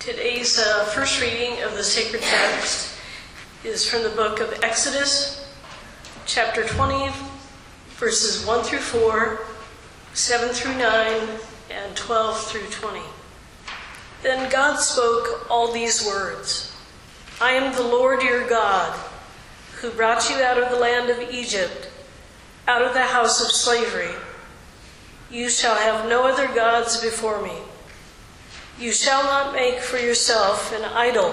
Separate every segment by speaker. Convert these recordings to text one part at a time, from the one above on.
Speaker 1: Today's uh, first reading of the sacred text is from the book of Exodus, chapter 20, verses 1 through 4, 7 through 9, and 12 through 20. Then God spoke all these words I am the Lord your God, who brought you out of the land of Egypt, out of the house of slavery. You shall have no other gods before me. You shall not make for yourself an idol,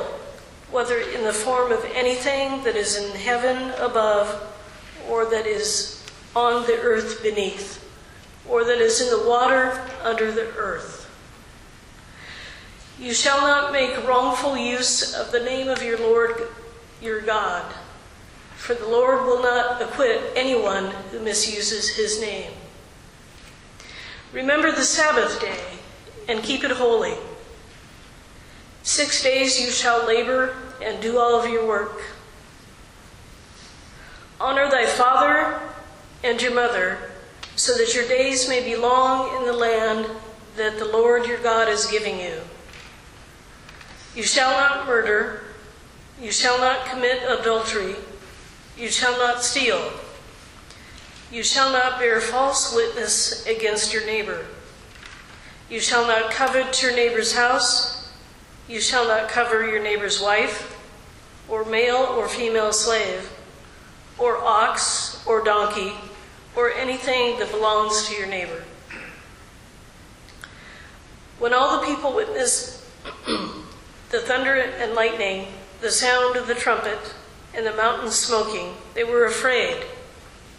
Speaker 1: whether in the form of anything that is in heaven above, or that is on the earth beneath, or that is in the water under the earth. You shall not make wrongful use of the name of your Lord your God, for the Lord will not acquit anyone who misuses his name. Remember the Sabbath day and keep it holy. Six days you shall labor and do all of your work. Honor thy father and your mother, so that your days may be long in the land that the Lord your God is giving you. You shall not murder. You shall not commit adultery. You shall not steal. You shall not bear false witness against your neighbor. You shall not covet your neighbor's house. You shall not cover your neighbor's wife, or male or female slave, or ox or donkey, or anything that belongs to your neighbor. When all the people witnessed the thunder and lightning, the sound of the trumpet, and the mountain smoking, they were afraid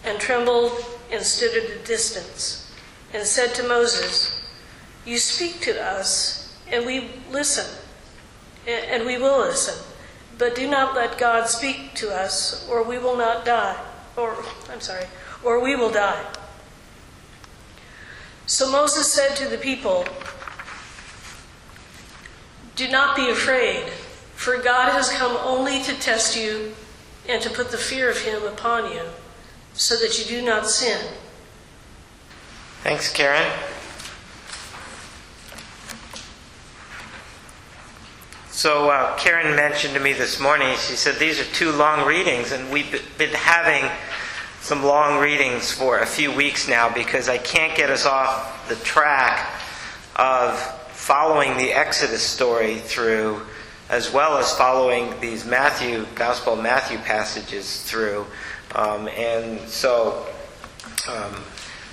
Speaker 1: and trembled and stood at a distance and said to Moses, You speak to us, and we listen, and we will listen. But do not let God speak to us, or we will not die. Or, I'm sorry, or we will die. So Moses said to the people, Do not be afraid, for God has come only to test you and to put the fear of him upon you, so that you do not sin.
Speaker 2: Thanks, Karen. So, uh, Karen mentioned to me this morning, she said these are two long readings, and we've been having some long readings for a few weeks now because I can't get us off the track of following the Exodus story through, as well as following these Matthew, Gospel Matthew passages through. Um, and so um,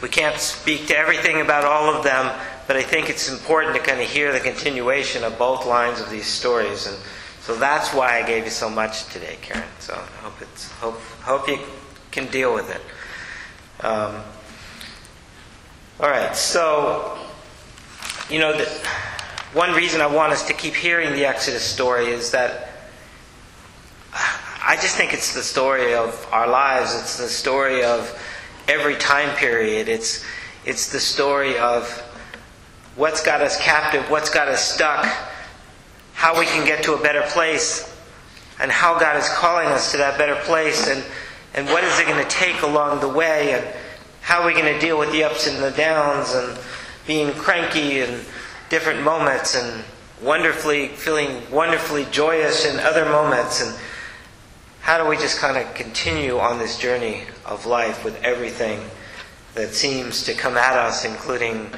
Speaker 2: we can't speak to everything about all of them, but I think it's important to kind of hear the continuation of both lines of these stories. And so that's why I gave you so much today, Karen. So I hope, it's, hope, hope you can deal with it. Um, all right, so, you know, the, one reason I want us to keep hearing the Exodus story is that I just think it's the story of our lives. It's the story of every time period. It's, it's the story of what's got us captive, what's got us stuck, how we can get to a better place, and how God is calling us to that better place, and, and what is it going to take along the way, and how are we going to deal with the ups and the downs, and being cranky in different moments, and wonderfully feeling wonderfully joyous in other moments, and how do we just kind of continue on this journey of life with everything that seems to come at us, including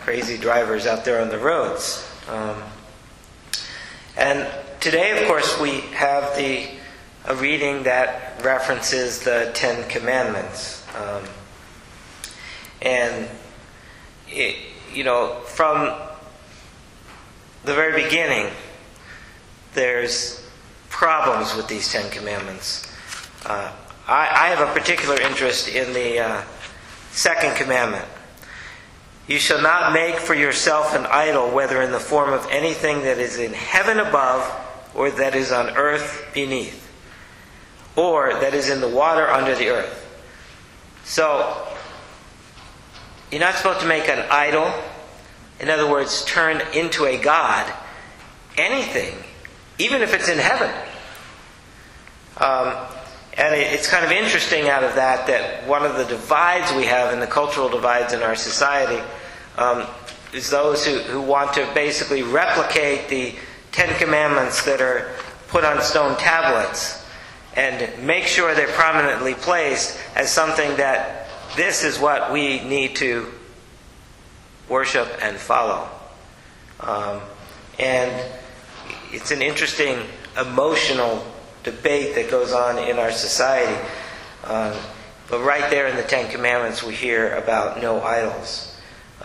Speaker 2: crazy drivers out there on the roads? Um, and today, of course, we have the a reading that references the Ten Commandments, um, and it, you know from the very beginning, there's problems with these Ten Commandments. Uh, I, I, have a particular interest in the uh, second commandment. You shall not make for yourself an idol, whether in the form of anything that is in heaven above, or that is on earth beneath, or that is in the water under the earth. So, you're not supposed to make an idol. In other words, turn into a God anything even if it's in heaven. Um, and it's kind of interesting out of that that one of the divides we have in the cultural divides in our society um, is those who, who want to basically replicate the Ten Commandments that are put on stone tablets and make sure they're prominently placed as something that this is what we need to worship and follow. Um, and it's an interesting emotional debate that goes on in our society. Um, but right there in the Ten Commandments, we hear about no idols.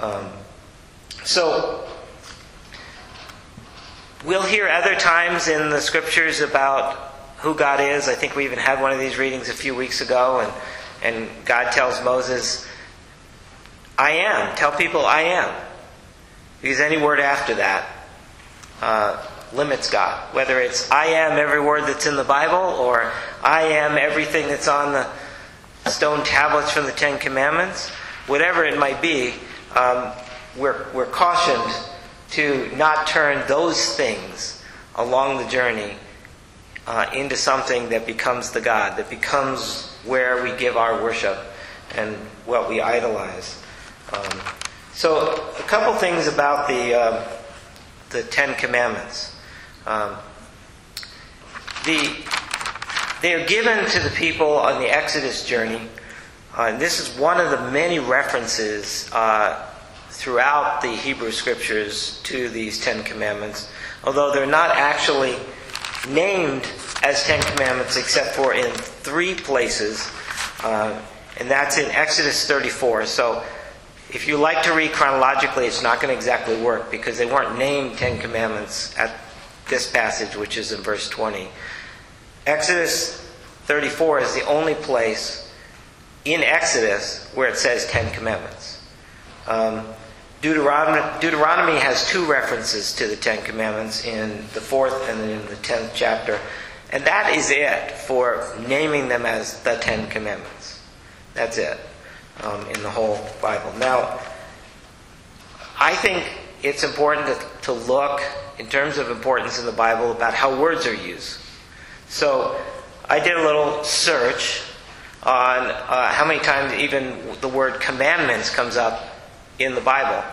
Speaker 2: Um, so, we'll hear other times in the scriptures about who God is. I think we even had one of these readings a few weeks ago, and, and God tells Moses, I am. Tell people I am. Because any word after that uh, limits God. Whether it's I am every word that's in the Bible, or I am everything that's on the stone tablets from the Ten Commandments, whatever it might be, um, we're, we're cautioned to not turn those things along the journey uh, into something that becomes the God, that becomes where we give our worship and what we idolize. Um, so, a couple things about the, uh, the Ten Commandments. Um, the, they are given to the people on the Exodus journey. Uh, and this is one of the many references uh, throughout the Hebrew scriptures to these Ten Commandments, although they're not actually named as Ten Commandments except for in three places, uh, and that's in Exodus 34. So if you like to read chronologically, it's not going to exactly work because they weren't named Ten Commandments at this passage, which is in verse 20. Exodus 34 is the only place in Exodus where it says Ten Commandments. Um, Deuteronomy, Deuteronomy has two references to the Ten Commandments in the fourth and in the tenth chapter, and that is it for naming them as the Ten Commandments. That's it um, in the whole Bible. Now, I think it's important to, to look in terms of importance in the Bible about how words are used. So, I did a little search on uh, how many times even the word commandments comes up in the Bible.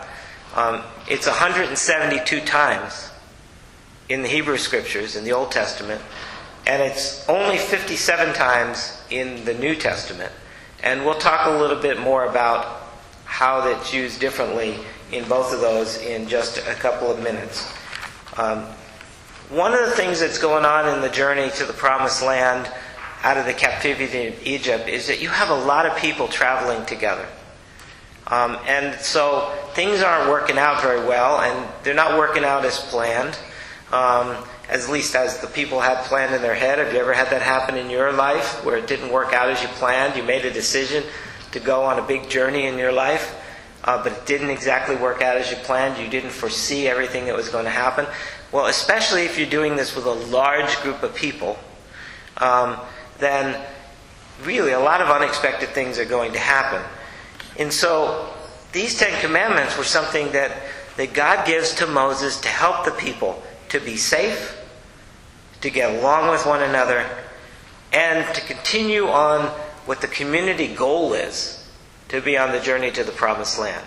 Speaker 2: Um, it's 172 times in the Hebrew Scriptures, in the Old Testament, and it's only 57 times in the New Testament. And we'll talk a little bit more about how that's used differently in both of those in just a couple of minutes. Um, one of the things that's going on in the journey to the Promised Land out of the captivity in Egypt is that you have a lot of people traveling together. Um, and so things aren't working out very well, and they're not working out as planned, um, at least as the people had planned in their head. Have you ever had that happen in your life where it didn't work out as you planned? You made a decision to go on a big journey in your life, uh, but it didn't exactly work out as you planned. You didn't foresee everything that was going to happen. Well, especially if you're doing this with a large group of people, um, then really a lot of unexpected things are going to happen. And so these Ten Commandments were something that, that God gives to Moses to help the people to be safe, to get along with one another, and to continue on what the community goal is to be on the journey to the promised land.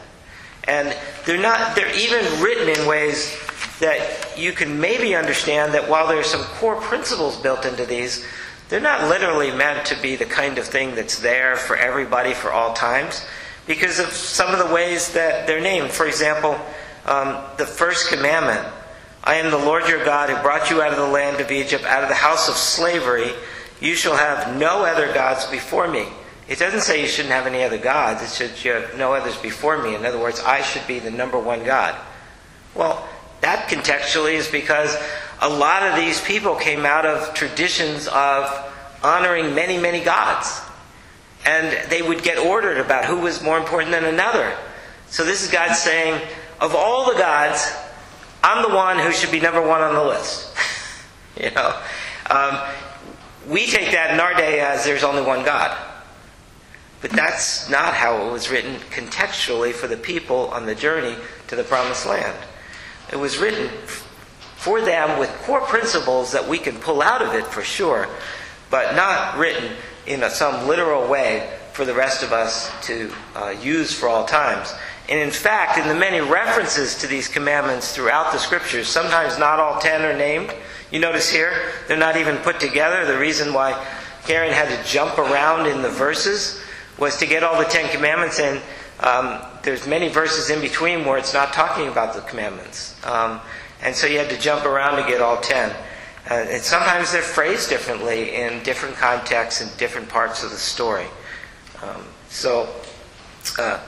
Speaker 2: And they're not they're even written in ways that you can maybe understand that while there's some core principles built into these, they're not literally meant to be the kind of thing that's there for everybody for all times because of some of the ways that they're named. For example, um, the first commandment I am the Lord your God who brought you out of the land of Egypt, out of the house of slavery. You shall have no other gods before me. It doesn't say you shouldn't have any other gods. It says you have no others before me. In other words, I should be the number one God. Well, that contextually is because a lot of these people came out of traditions of honoring many, many gods. And they would get ordered about who was more important than another. So this is God saying, of all the gods, I'm the one who should be number one on the list. you know, um, we take that in our day as there's only one God. But that's not how it was written contextually for the people on the journey to the promised land. It was written for them with core principles that we can pull out of it for sure, but not written in a, some literal way for the rest of us to uh, use for all times. And in fact, in the many references to these commandments throughout the scriptures, sometimes not all ten are named. You notice here, they're not even put together. The reason why Karen had to jump around in the verses was to get all the Ten Commandments in. Um, there's many verses in between where it's not talking about the commandments. Um, and so you had to jump around to get all ten. Uh, and sometimes they're phrased differently in different contexts and different parts of the story. Um, so, uh,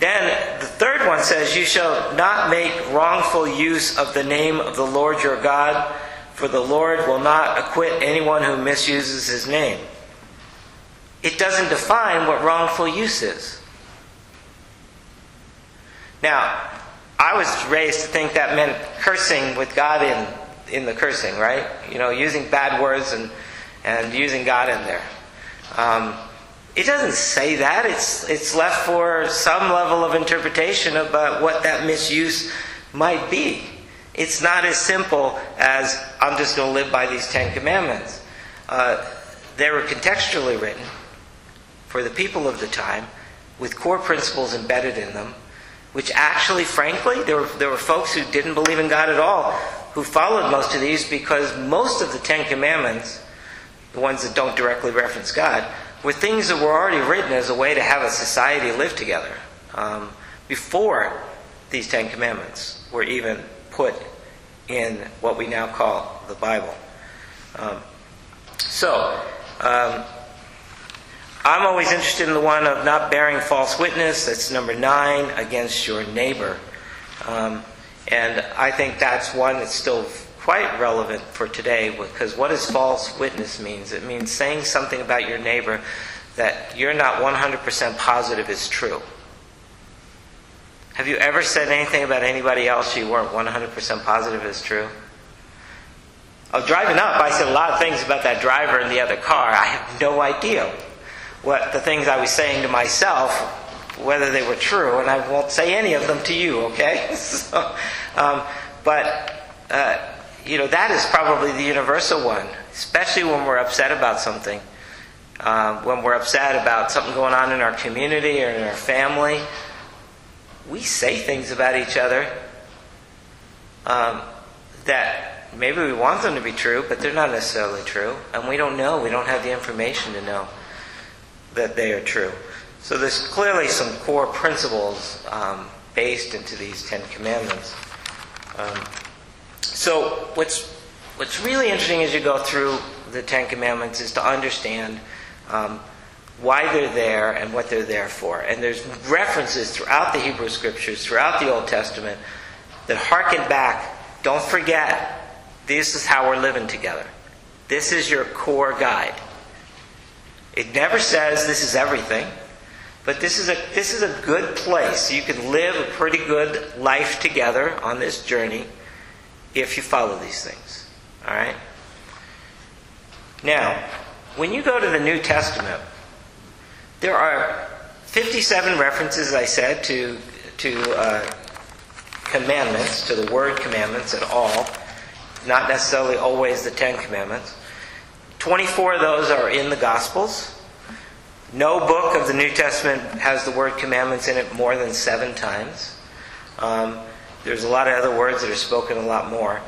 Speaker 2: then the third one says, You shall not make wrongful use of the name of the Lord your God, for the Lord will not acquit anyone who misuses his name. It doesn't define what wrongful use is. Now, I was raised to think that meant cursing with God in, in the cursing, right? You know, using bad words and, and using God in there. Um, it doesn't say that. It's, it's left for some level of interpretation about what that misuse might be. It's not as simple as, I'm just going to live by these Ten Commandments. Uh, they were contextually written for the people of the time with core principles embedded in them, which actually, frankly, there were, there were folks who didn't believe in God at all who followed most of these because most of the Ten Commandments, the ones that don't directly reference God, were things that were already written as a way to have a society live together um, before these Ten Commandments were even put in what we now call the Bible. Um, so, um, I'm always interested in the one of not bearing false witness. That's number nine, against your neighbor. Um, and I think that's one that's still quite relevant for today because what does false witness means? It means saying something about your neighbor that you're not 100% positive is true. Have you ever said anything about anybody else you weren't 100% positive is true? Was driving up, I said a lot of things about that driver in the other car. I have no idea what the things I was saying to myself, whether they were true, and I won't say any of them to you, okay? so, um, but, uh, you know, that is probably the universal one, especially when we're upset about something. Uh, when we're upset about something going on in our community or in our family, we say things about each other um, that maybe we want them to be true, but they're not necessarily true. And we don't know. We don't have the information to know that they are true. So there's clearly some core principles um, based into these Ten Commandments. Um, so what's what's really interesting as you go through the Ten Commandments is to understand um, why they're there and what they're there for. And there's references throughout the Hebrew Scriptures, throughout the Old Testament, that harken back. Don't forget, this is how we're living together. This is your core guide. It never says this is everything, but this is a this is a good place. You can live a pretty good life together on this journey if you follow these things. All right? Now, when you go to the New Testament, there are 57 references, as I said, to, to uh, commandments, to the word commandments at all, not necessarily always the Ten Commandments. 24 of those are in the Gospels. No book of the New Testament has the word commandments in it more than seven times. Um, there's a lot of other words that are spoken a lot more.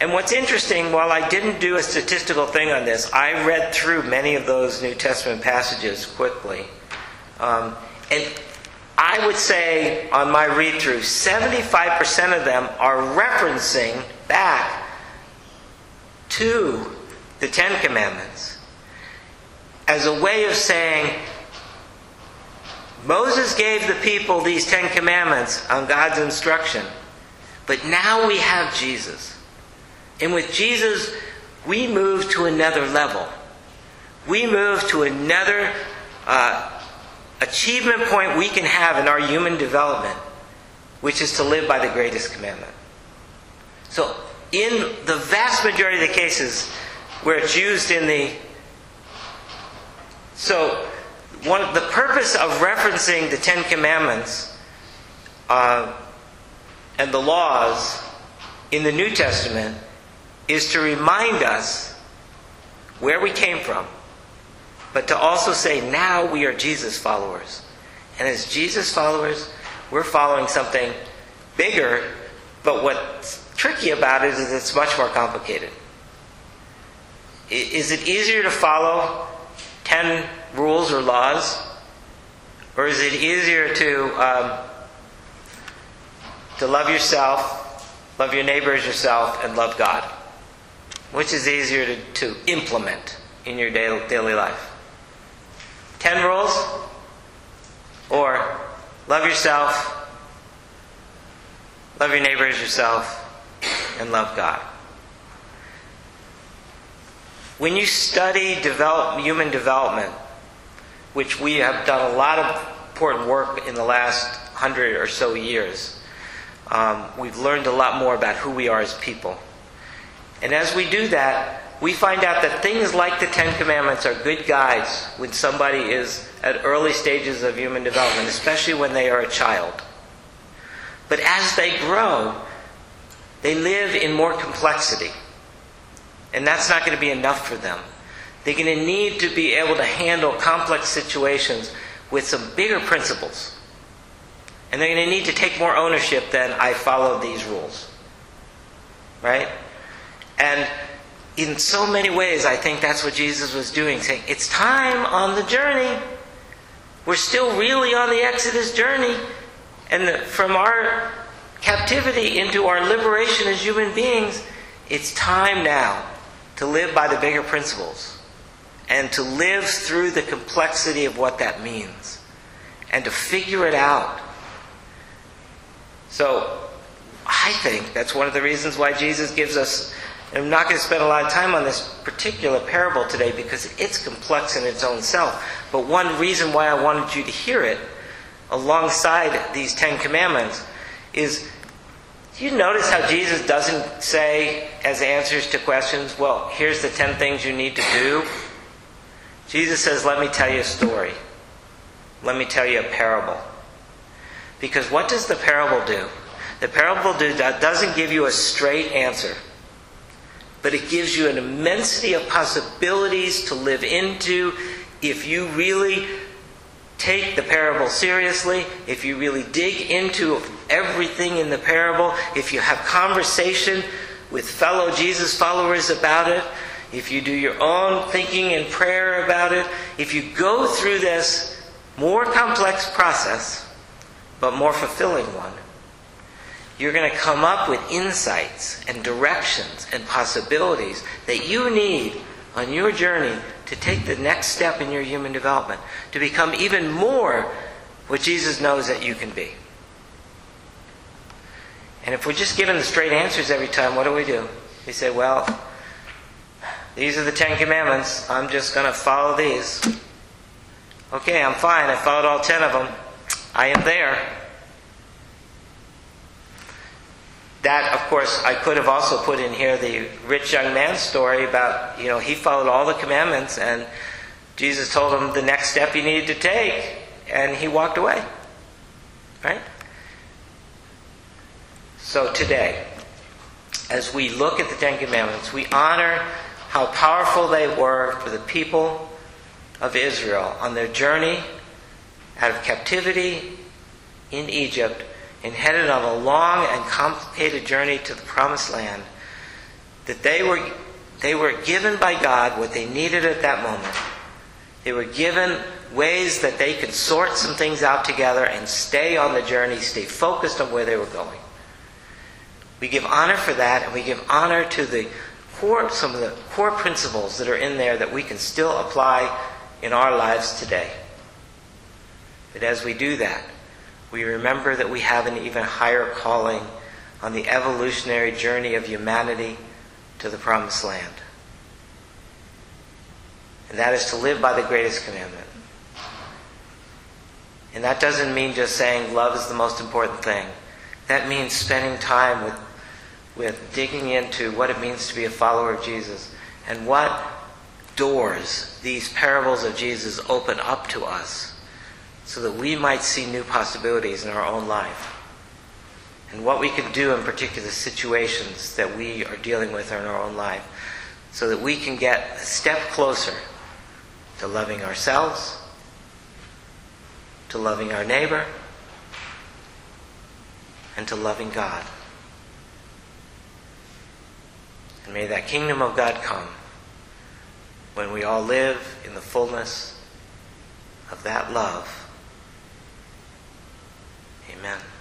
Speaker 2: And what's interesting, while I didn't do a statistical thing on this, I read through many of those New Testament passages quickly. Um, and I would say on my read through, 75% of them are referencing back to the Ten Commandments as a way of saying, Moses gave the people these Ten Commandments on God's instruction, but now we have Jesus. And with Jesus, we move to another level. We move to another uh, achievement point we can have in our human development, which is to live by the greatest commandment. So, in the vast majority of the cases where it's used in the so one the purpose of referencing the Ten Commandments uh, and the laws in the New Testament is to remind us where we came from, but to also say now we are Jesus followers. And as Jesus followers, We're following something bigger, but what's tricky about it is it's much more complicated. Is it easier to follow 10 rules or laws? Or is it easier to, um, to love yourself, love your neighbor as yourself, and love God? Which is easier to, to implement in your daily, daily life? 10 rules? Or love yourself, love your neighbor as yourself, and love God? When you study develop, human development, which we have done a lot of important work in the last hundred or so years, um, we've learned a lot more about who we are as people. And as we do that, we find out that things like the Ten Commandments are good guides when somebody is at early stages of human development, especially when they are a child. But as they grow, they live in more complexity. And that's not going to be enough for them. They're going to need to be able to handle complex situations with some bigger principles. And they're going to need to take more ownership than I follow these rules. Right? And in so many ways, I think that's what Jesus was doing, saying, It's time on the journey. We're still really on the Exodus journey. And from our captivity into our liberation as human beings, it's time now to live by the bigger principles and to live through the complexity of what that means and to figure it out. So, I think that's one of the reasons why Jesus gives us. I'm not going to spend a lot of time on this particular parable today because it's complex in its own self. But one reason why I wanted you to hear it alongside these Ten Commandments is do you notice how Jesus doesn't say, as answers to questions, well, here's the 10 things you need to do? Jesus says, let me tell you a story. Let me tell you a parable. Because what does the parable do? The parable do, doesn't give you a straight answer, but it gives you an immensity of possibilities to live into if you really take the parable seriously, if you really dig into everything in the parable, if you have conversation with fellow Jesus followers about it, if you do your own thinking and prayer about it, if you go through this more complex process, but more fulfilling one, you're going to come up with insights and directions and possibilities that you need on your journey to take the next step in your human development, to become even more what Jesus knows that you can be. And if we're just given the straight answers every time, what do we do? We say, well, these are the Ten Commandments. I'm just going to follow these. Okay, I'm fine. I followed all ten of them. I am there. That, of course, I could have also put in here the rich young man story about, you know, he followed all the commandments and Jesus told him the next step he needed to take and he walked away. Right? So today, as we look at the Ten Commandments, we honor how powerful they were for the people of Israel on their journey out of captivity in Egypt and headed on a long and complicated journey to the promised land, that they were, they were given by God what they needed at that moment. They were given ways that they could sort some things out together and stay on the journey, stay focused on where they were going. We give honor for that, and we give honor to the core, some of the core principles that are in there that we can still apply in our lives today. But as we do that, we remember that we have an even higher calling on the evolutionary journey of humanity to the promised land. And that is to live by the greatest commandment. And that doesn't mean just saying love is the most important thing. That means spending time with, with digging into what it means to be a follower of Jesus and what doors these parables of Jesus open up to us so that we might see new possibilities in our own life and what we can do in particular situations that we are dealing with in our own life so that we can get a step closer to loving ourselves, to loving our neighbor, and to loving God. And may that kingdom of God come when we all live in the fullness of that love Amen.